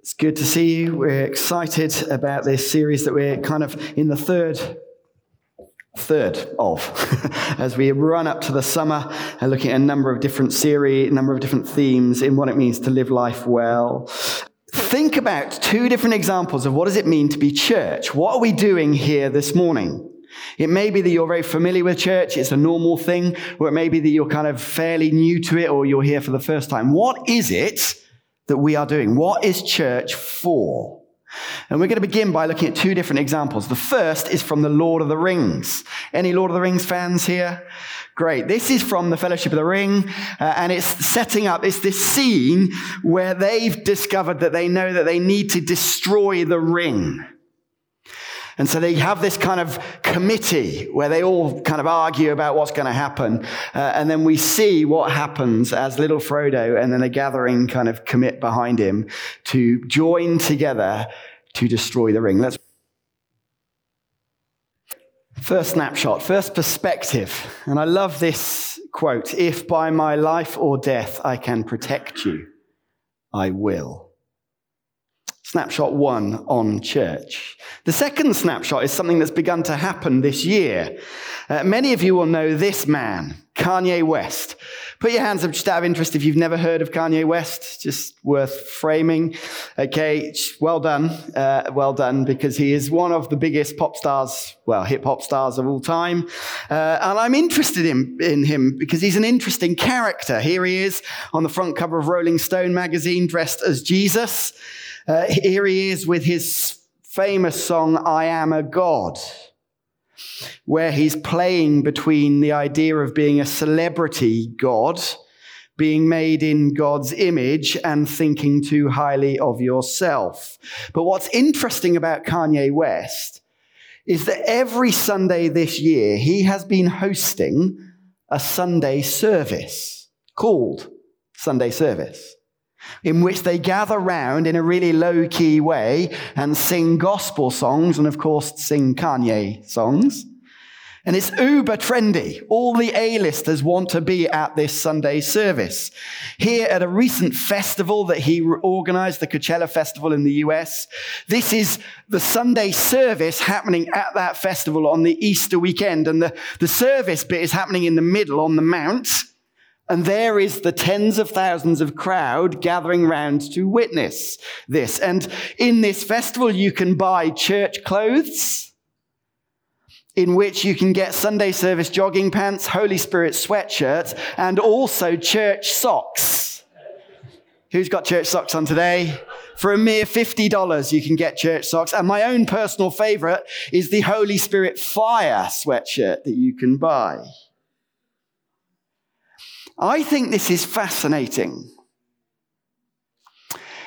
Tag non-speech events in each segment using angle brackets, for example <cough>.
It's good to see you. We're excited about this series that we're kind of in the third third of <laughs> as we run up to the summer and looking at a number of different series, a number of different themes in what it means to live life well. Think about two different examples of what does it mean to be church? What are we doing here this morning? It may be that you're very familiar with church, it's a normal thing, or it may be that you're kind of fairly new to it or you're here for the first time. What is it that we are doing. What is church for? And we're going to begin by looking at two different examples. The first is from the Lord of the Rings. Any Lord of the Rings fans here? Great. This is from the Fellowship of the Ring, uh, and it's setting up, it's this scene where they've discovered that they know that they need to destroy the ring. And so they have this kind of committee where they all kind of argue about what's going to happen. Uh, and then we see what happens as little Frodo and then a gathering kind of commit behind him to join together to destroy the ring. Let's First snapshot, first perspective. And I love this quote If by my life or death I can protect you, I will. Snapshot one on church. The second snapshot is something that's begun to happen this year. Uh, many of you will know this man, Kanye West. Put your hands up just out of interest if you've never heard of Kanye West. Just worth framing. Okay, well done. Uh, well done, because he is one of the biggest pop stars, well, hip hop stars of all time. Uh, and I'm interested in, in him because he's an interesting character. Here he is on the front cover of Rolling Stone magazine dressed as Jesus. Uh, here he is with his famous song, I Am a God, where he's playing between the idea of being a celebrity God, being made in God's image, and thinking too highly of yourself. But what's interesting about Kanye West is that every Sunday this year, he has been hosting a Sunday service called Sunday Service in which they gather round in a really low key way and sing gospel songs and, of course, sing Kanye songs. And it's uber trendy. All the A-listers want to be at this Sunday service. Here at a recent festival that he organized, the Coachella Festival in the US, this is the Sunday service happening at that festival on the Easter weekend. And the, the service bit is happening in the middle on the Mount. And there is the tens of thousands of crowd gathering round to witness this. And in this festival, you can buy church clothes in which you can get Sunday service jogging pants, Holy Spirit sweatshirts, and also church socks. Who's got church socks on today? For a mere $50, you can get church socks. And my own personal favorite is the Holy Spirit fire sweatshirt that you can buy. I think this is fascinating.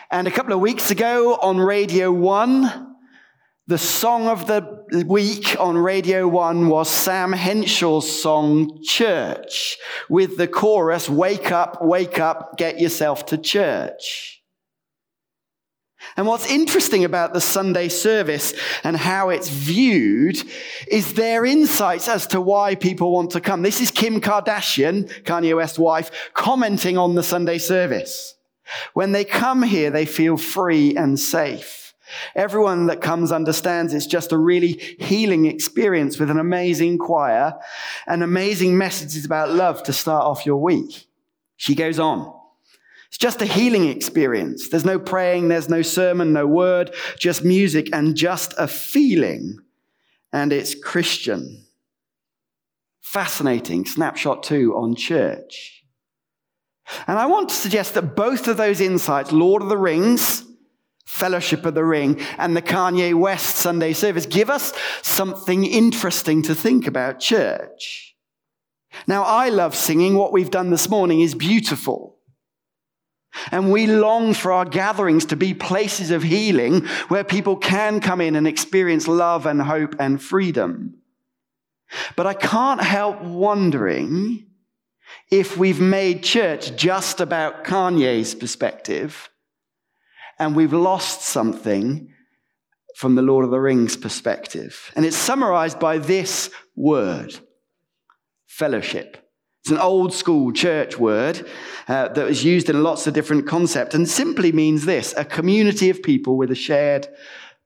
And a couple of weeks ago on Radio 1, the song of the week on Radio 1 was Samm Henshaw's song Church, with the chorus Wake up, wake up, get yourself to church. And what's interesting about the Sunday service and how it's viewed is their insights as to why people want to come. This is Kim Kardashian, Kanye West's wife, commenting on the Sunday service. When they come here, they feel free and safe. Everyone that comes understands it's just a really healing experience with an amazing choir and amazing messages about love to start off your week. She goes on. It's just a healing experience. There's no praying, there's no sermon, no word, just music and just a feeling. And it's Christian. Fascinating. Snapshot two on church. And I want to suggest that both of those insights, Lord of the Rings, Fellowship of the Ring, and the Kanye West Sunday service, give us something interesting to think about church. Now, I love singing. What we've done this morning is beautiful. And we long for our gatherings to be places of healing where people can come in and experience love and hope and freedom. But I can't help wondering if we've made church just about Kanye's perspective and we've lost something from the Lord of the Rings perspective. And it's summarized by this word fellowship. It's an old school church word uh, that was used in lots of different concepts and simply means this a community of people with a shared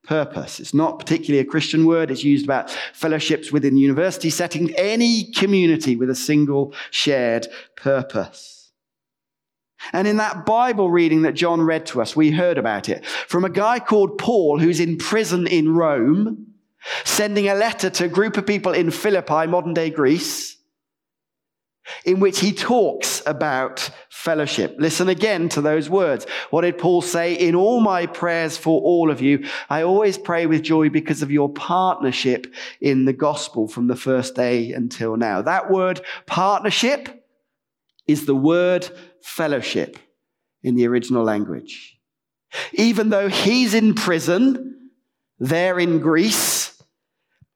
purpose. It's not particularly a Christian word. It's used about fellowships within university setting, any community with a single shared purpose. And in that Bible reading that John read to us, we heard about it from a guy called Paul who's in prison in Rome, sending a letter to a group of people in Philippi, modern day Greece in which he talks about fellowship. Listen again to those words. What did Paul say? In all my prayers for all of you, I always pray with joy because of your partnership in the gospel from the first day until now. That word partnership is the word fellowship in the original language. Even though he's in prison, there in Greece,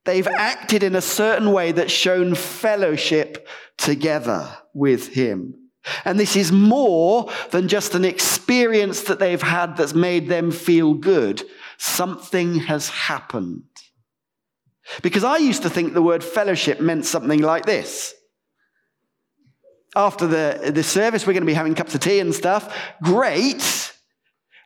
They've acted in a certain way that's shown fellowship together with him. And this is more than just an experience that they've had that's made them feel good. Something has happened. Because I used to think the word fellowship meant something like this. After the, the service, we're going to be having cups of tea and stuff. Great.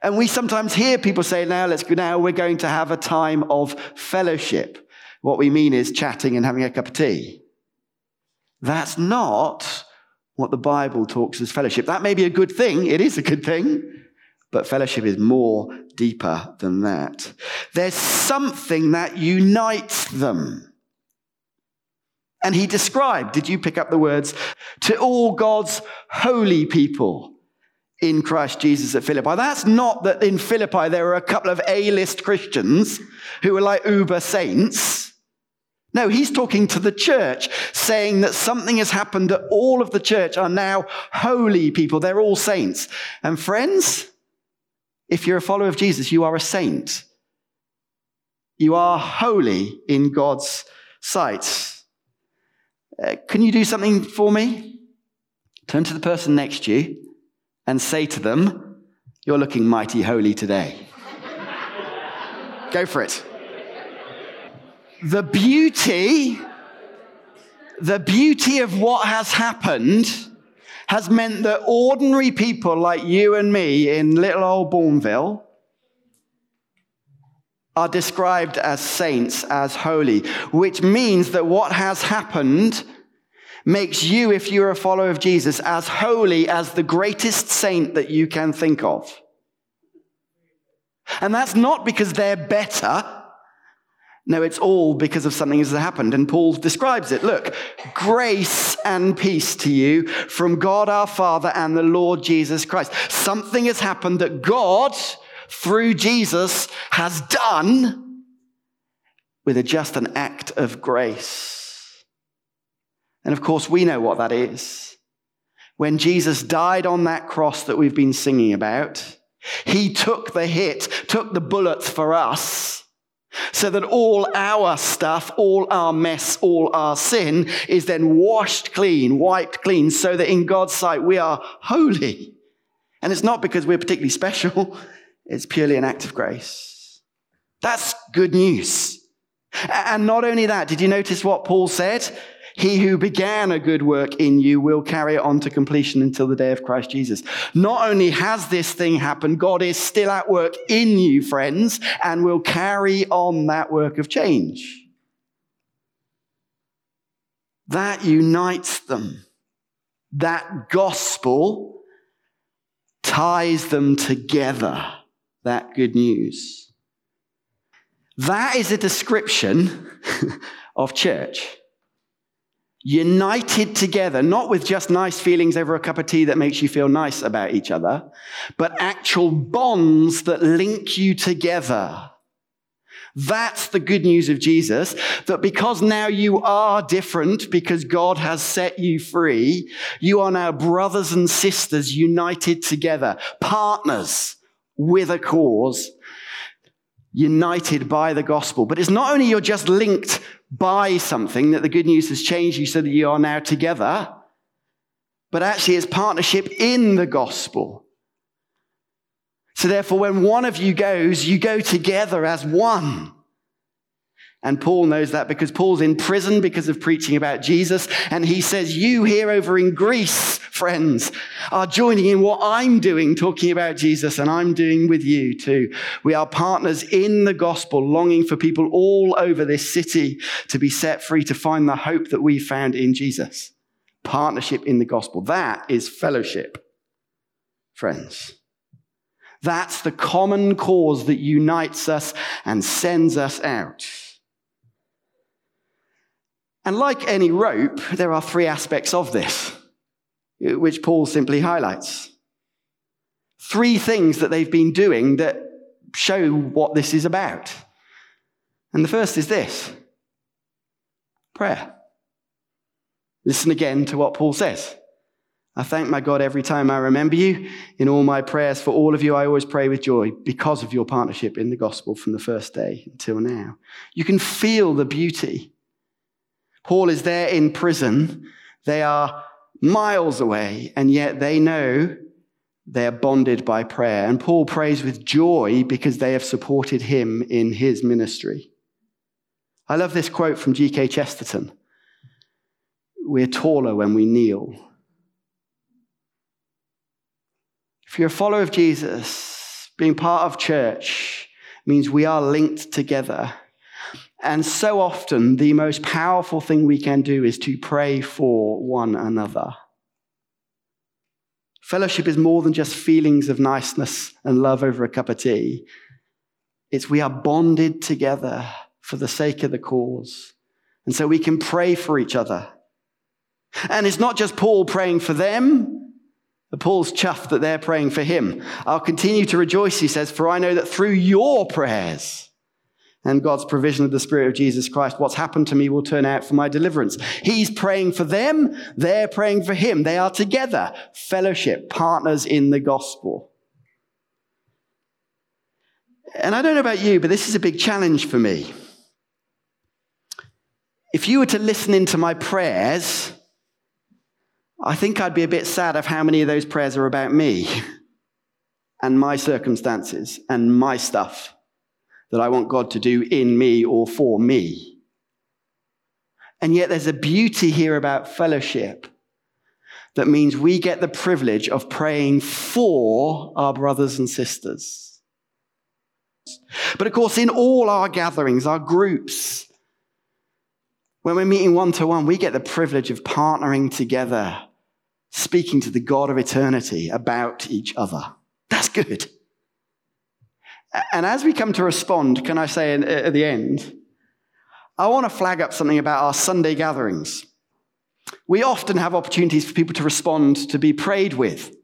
And we sometimes hear people say, now let's go, now we're going to have a time of fellowship. What we mean is chatting and having a cup of tea. That's not what the Bible talks as fellowship. That may be a good thing. It is a good thing. But fellowship is more deeper than that. There's something that unites them. And he described, did you pick up the words? To all God's holy people in Christ Jesus at Philippi. That's not that in Philippi there were a couple of A list Christians who were like uber saints. No, he's talking to the church, saying that something has happened that all of the church are now holy people. They're all saints. And friends, if you're a follower of Jesus, you are a saint. You are holy in God's sight. Uh, can you do something for me? Turn to the person next to you and say to them, You're looking mighty holy today. <laughs> Go for it the beauty, the beauty of what has happened has meant that ordinary people like you and me in little old Bournville are described as saints, as holy, which means that what has happened makes you, if you're a follower of Jesus, as holy as the greatest saint that you can think of. And that's not because they're better. No, it's all because of something that has happened. And Paul describes it. Look, grace and peace to you from God our Father and the Lord Jesus Christ. Something has happened that God, through Jesus, has done with a just an act of grace. And of course, we know what that is. When Jesus died on that cross that we've been singing about, he took the hit, took the bullets for us so that all our stuff, all our mess, all our sin is then washed clean, wiped clean, so that in God's sight we are holy. And it's not because we're particularly special, <laughs> it's purely an act of grace. That's good news. And not only that, did you notice what Paul said? He who began a good work in you will carry it on to completion until the day of Christ Jesus. Not only has this thing happened, God is still at work in you, friends, and will carry on that work of change. That unites them. That gospel ties them together. That good news. That is a description <laughs> of church united together, not with just nice feelings over a cup of tea that makes you feel nice about each other, but actual bonds that link you together. That's the good news of Jesus, that because now you are different, because God has set you free, you are now brothers and sisters united together, partners with a cause, united by the gospel. But it's not only you're just linked by something, that the good news has changed you so that you are now together, but actually it's partnership in the gospel. So therefore, when one of you goes, you go together as one. And Paul knows that because Paul's in prison because of preaching about Jesus. And he says, You here over in Greece, friends, are joining in what I'm doing, talking about Jesus, and I'm doing with you too. We are partners in the gospel, longing for people all over this city to be set free, to find the hope that we found in Jesus. Partnership in the gospel. That is fellowship, friends. That's the common cause that unites us and sends us out. And like any rope, there are three aspects of this, which Paul simply highlights. Three things that they've been doing that show what this is about. And the first is this prayer. Listen again to what Paul says. I thank my God every time I remember you. In all my prayers for all of you, I always pray with joy because of your partnership in the gospel from the first day until now. You can feel the beauty Paul is there in prison. They are miles away, and yet they know they are bonded by prayer. And Paul prays with joy because they have supported him in his ministry. I love this quote from G.K. Chesterton We're taller when we kneel. If you're a follower of Jesus, being part of church means we are linked together and so often, the most powerful thing we can do is to pray for one another. Fellowship is more than just feelings of niceness and love over a cup of tea. It's we are bonded together for the sake of the cause. And so we can pray for each other. And it's not just Paul praying for them. Paul's chuffed that they're praying for him. I'll continue to rejoice, he says, for I know that through your prayers, and God's provision of the Spirit of Jesus Christ, what's happened to me will turn out for my deliverance. He's praying for them, they're praying for him. They are together, fellowship, partners in the gospel. And I don't know about you, but this is a big challenge for me. If you were to listen into my prayers, I think I'd be a bit sad of how many of those prayers are about me <laughs> and my circumstances and my stuff that I want God to do in me or for me. And yet there's a beauty here about fellowship that means we get the privilege of praying for our brothers and sisters. But of course, in all our gatherings, our groups, when we're meeting one to one, we get the privilege of partnering together, speaking to the God of eternity about each other. That's good. And as we come to respond, can I say at the end, I want to flag up something about our Sunday gatherings. We often have opportunities for people to respond, to be prayed with.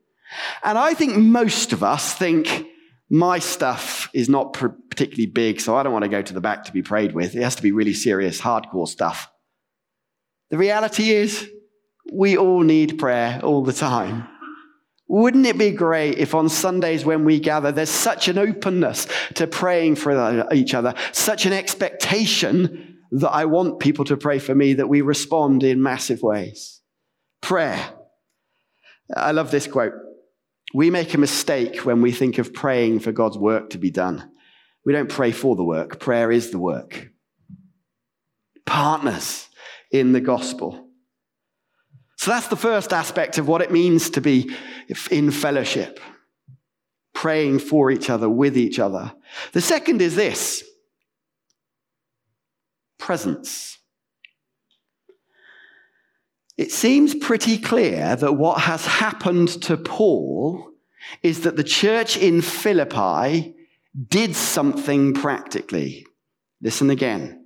And I think most of us think my stuff is not particularly big, so I don't want to go to the back to be prayed with. It has to be really serious, hardcore stuff. The reality is, we all need prayer all the time. Wouldn't it be great if on Sundays when we gather, there's such an openness to praying for each other, such an expectation that I want people to pray for me that we respond in massive ways? Prayer. I love this quote. We make a mistake when we think of praying for God's work to be done. We don't pray for the work, prayer is the work. Partners in the gospel. So that's the first aspect of what it means to be in fellowship, praying for each other, with each other. The second is this presence. It seems pretty clear that what has happened to Paul is that the church in Philippi did something practically. Listen again.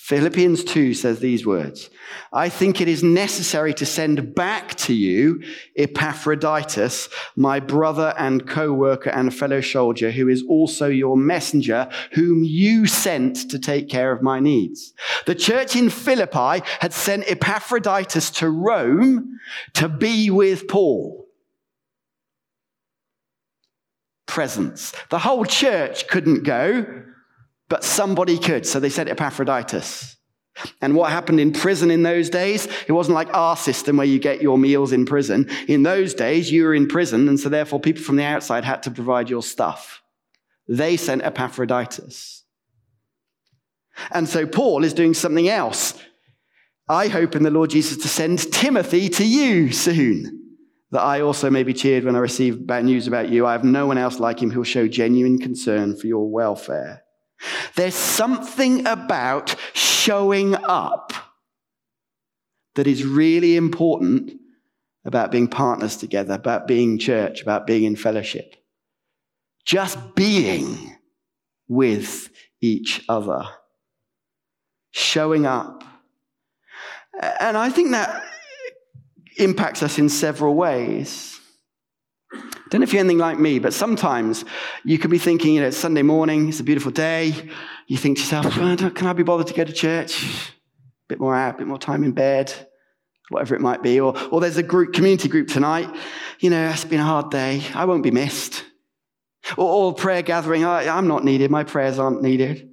Philippians 2 says these words I think it is necessary to send back to you Epaphroditus, my brother and co worker and fellow soldier, who is also your messenger, whom you sent to take care of my needs. The church in Philippi had sent Epaphroditus to Rome to be with Paul. Presence. The whole church couldn't go but somebody could. So they sent Epaphroditus. And what happened in prison in those days? It wasn't like our system where you get your meals in prison. In those days, you were in prison, and so therefore people from the outside had to provide your stuff. They sent Epaphroditus. And so Paul is doing something else. I hope in the Lord Jesus to send Timothy to you soon, that I also may be cheered when I receive bad news about you. I have no one else like him who will show genuine concern for your welfare. There's something about showing up that is really important about being partners together, about being church, about being in fellowship. Just being with each other, showing up. And I think that impacts us in several ways. Don't know if you're anything like me, but sometimes you can be thinking, you know, it's Sunday morning, it's a beautiful day. You think to yourself, can I be bothered to go to church? A bit more out, a bit more time in bed, whatever it might be. Or, or there's a group, community group tonight. You know, it's been a hard day. I won't be missed. Or, or prayer gathering, I, I'm not needed. My prayers aren't needed.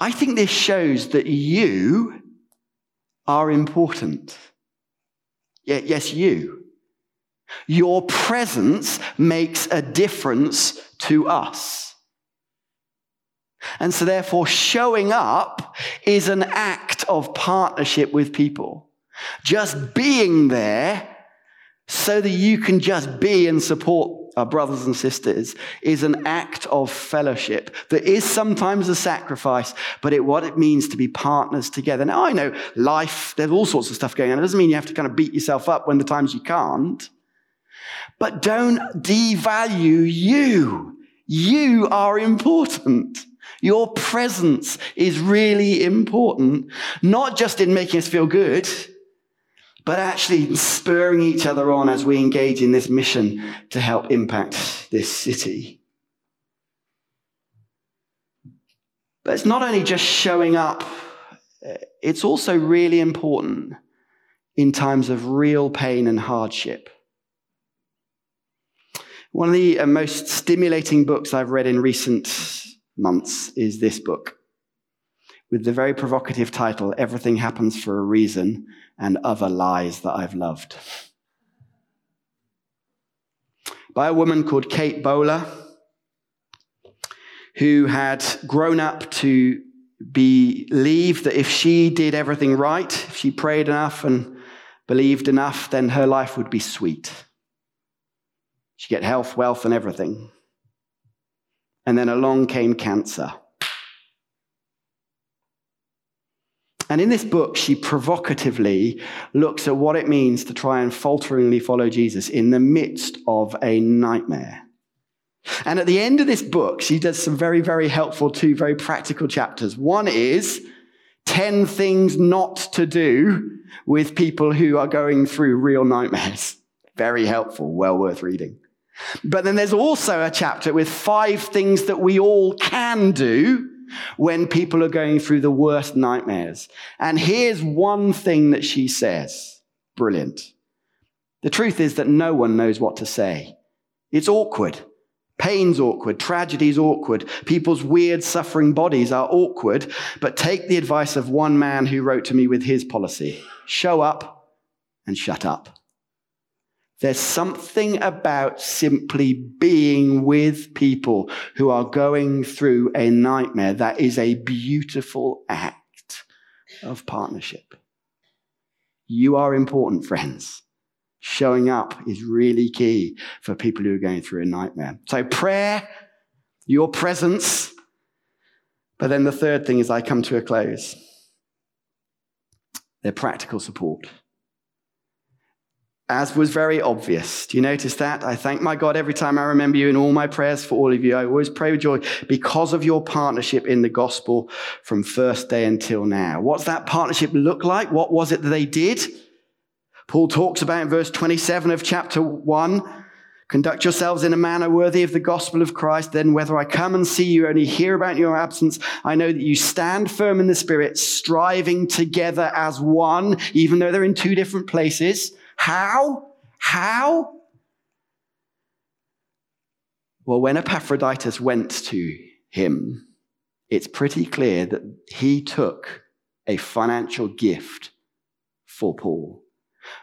I think this shows that you are important. Yes, you. Your presence makes a difference to us. And so, therefore, showing up is an act of partnership with people. Just being there so that you can just be and support our brothers and sisters is an act of fellowship that is sometimes a sacrifice, but it what it means to be partners together. Now I know life, there's all sorts of stuff going on. It doesn't mean you have to kind of beat yourself up when the times you can't. But don't devalue you. You are important. Your presence is really important, not just in making us feel good, but actually spurring each other on as we engage in this mission to help impact this city. But it's not only just showing up, it's also really important in times of real pain and hardship. One of the uh, most stimulating books I've read in recent months is this book, with the very provocative title, Everything Happens for a Reason and Other Lies That I've Loved. By a woman called Kate Bowler, who had grown up to believe that if she did everything right, if she prayed enough and believed enough, then her life would be sweet. She'd get health, wealth, and everything. And then along came cancer. And in this book, she provocatively looks at what it means to try and falteringly follow Jesus in the midst of a nightmare. And at the end of this book, she does some very, very helpful, two very practical chapters. One is 10 things not to do with people who are going through real nightmares. Very helpful, well worth reading. But then there's also a chapter with five things that we all can do when people are going through the worst nightmares. And here's one thing that she says brilliant. The truth is that no one knows what to say. It's awkward. Pain's awkward. Tragedy's awkward. People's weird, suffering bodies are awkward. But take the advice of one man who wrote to me with his policy show up and shut up. There's something about simply being with people who are going through a nightmare that is a beautiful act of partnership. You are important, friends. Showing up is really key for people who are going through a nightmare. So, prayer, your presence. But then the third thing is I come to a close. Their practical support as was very obvious. Do you notice that? I thank my God every time I remember you in all my prayers for all of you. I always pray with joy because of your partnership in the gospel from first day until now. What's that partnership look like? What was it that they did? Paul talks about in verse 27 of chapter 1. Conduct yourselves in a manner worthy of the gospel of Christ. Then, whether I come and see you, only hear about your absence, I know that you stand firm in the Spirit, striving together as one, even though they're in two different places. How? How? Well, when Epaphroditus went to him, it's pretty clear that he took a financial gift for Paul.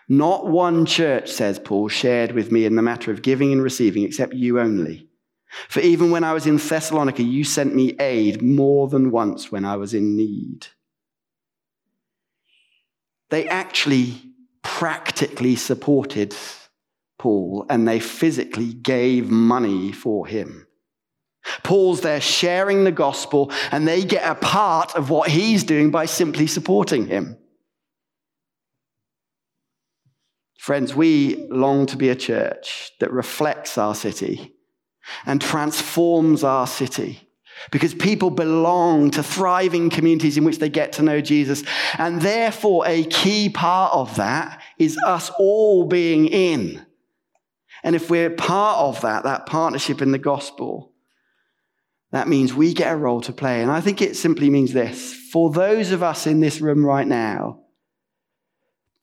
Not one church, says Paul, shared with me in the matter of giving and receiving, except you only. For even when I was in Thessalonica, you sent me aid more than once when I was in need. They actually practically supported Paul and they physically gave money for him. Paul's there sharing the gospel and they get a part of what he's doing by simply supporting him. Friends, we long to be a church that reflects our city and transforms our city because people belong to thriving communities in which they get to know Jesus. And therefore, a key part of that is us all being in. And if we're part of that, that partnership in the gospel, that means we get a role to play. And I think it simply means this for those of us in this room right now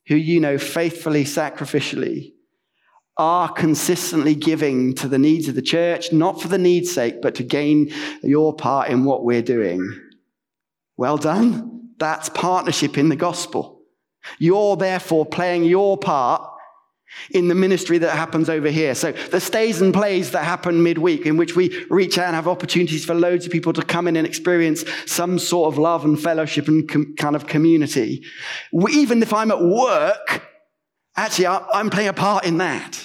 who you know faithfully, sacrificially, are consistently giving to the needs of the church, not for the need's sake, but to gain your part in what we're doing. Well done. That's partnership in the gospel. You're therefore playing your part in the ministry that happens over here. So the stays and plays that happen midweek, in which we reach out and have opportunities for loads of people to come in and experience some sort of love and fellowship and com- kind of community. Even if I'm at work, actually, I'm playing a part in that.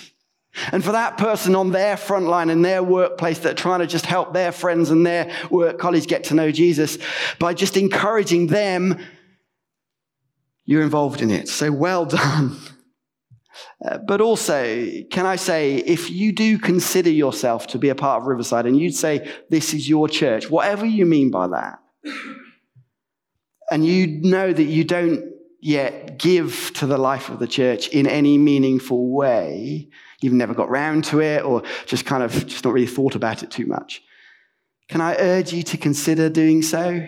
And for that person on their front line in their workplace that are trying to just help their friends and their work colleagues get to know Jesus, by just encouraging them, you're involved in it. So well done. Uh, but also, can I say, if you do consider yourself to be a part of Riverside and you'd say, this is your church, whatever you mean by that, and you know that you don't yet give to the life of the church in any meaningful way, you've never got round to it or just kind of just not really thought about it too much, can I urge you to consider doing so?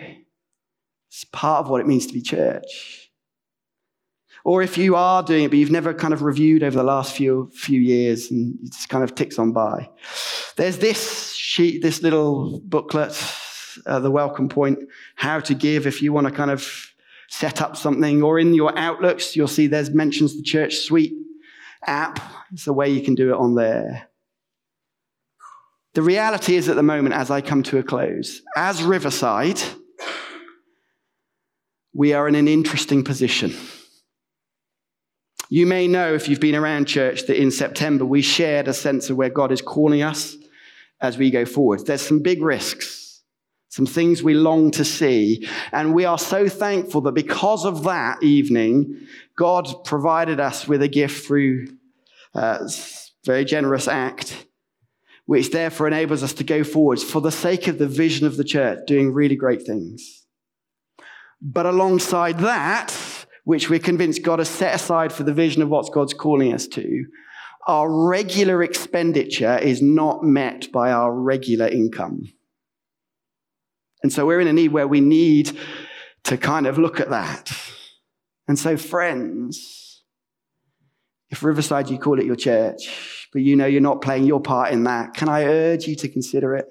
It's part of what it means to be church. Or if you are doing it, but you've never kind of reviewed over the last few, few years and it just kind of ticks on by. There's this sheet, this little booklet, uh, the welcome point, how to give if you want to kind of set up something. Or in your Outlooks, you'll see there's mentions the Church Suite app. It's a way you can do it on there. The reality is at the moment, as I come to a close, as Riverside, we are in an interesting position. You may know, if you've been around church, that in September we shared a sense of where God is calling us as we go forward. There's some big risks, some things we long to see. And we are so thankful that because of that evening, God provided us with a gift through uh, a very generous act, which therefore enables us to go forwards for the sake of the vision of the church, doing really great things. But alongside that, which we're convinced God has set aside for the vision of what God's calling us to, our regular expenditure is not met by our regular income. And so we're in a need where we need to kind of look at that. And so, friends, if Riverside, you call it your church, but you know you're not playing your part in that, can I urge you to consider it?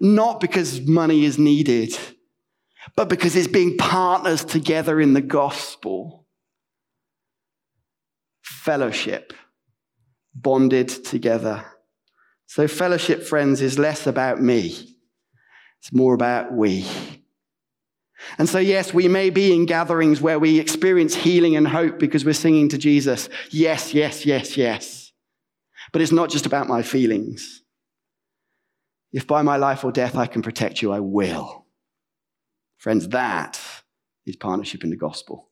Not because money is needed but because it's being partners together in the gospel. Fellowship, bonded together. So, fellowship, friends, is less about me, it's more about we. And so, yes, we may be in gatherings where we experience healing and hope because we're singing to Jesus. Yes, yes, yes, yes. But it's not just about my feelings. If by my life or death I can protect you, I will. Friends, that is partnership in the gospel.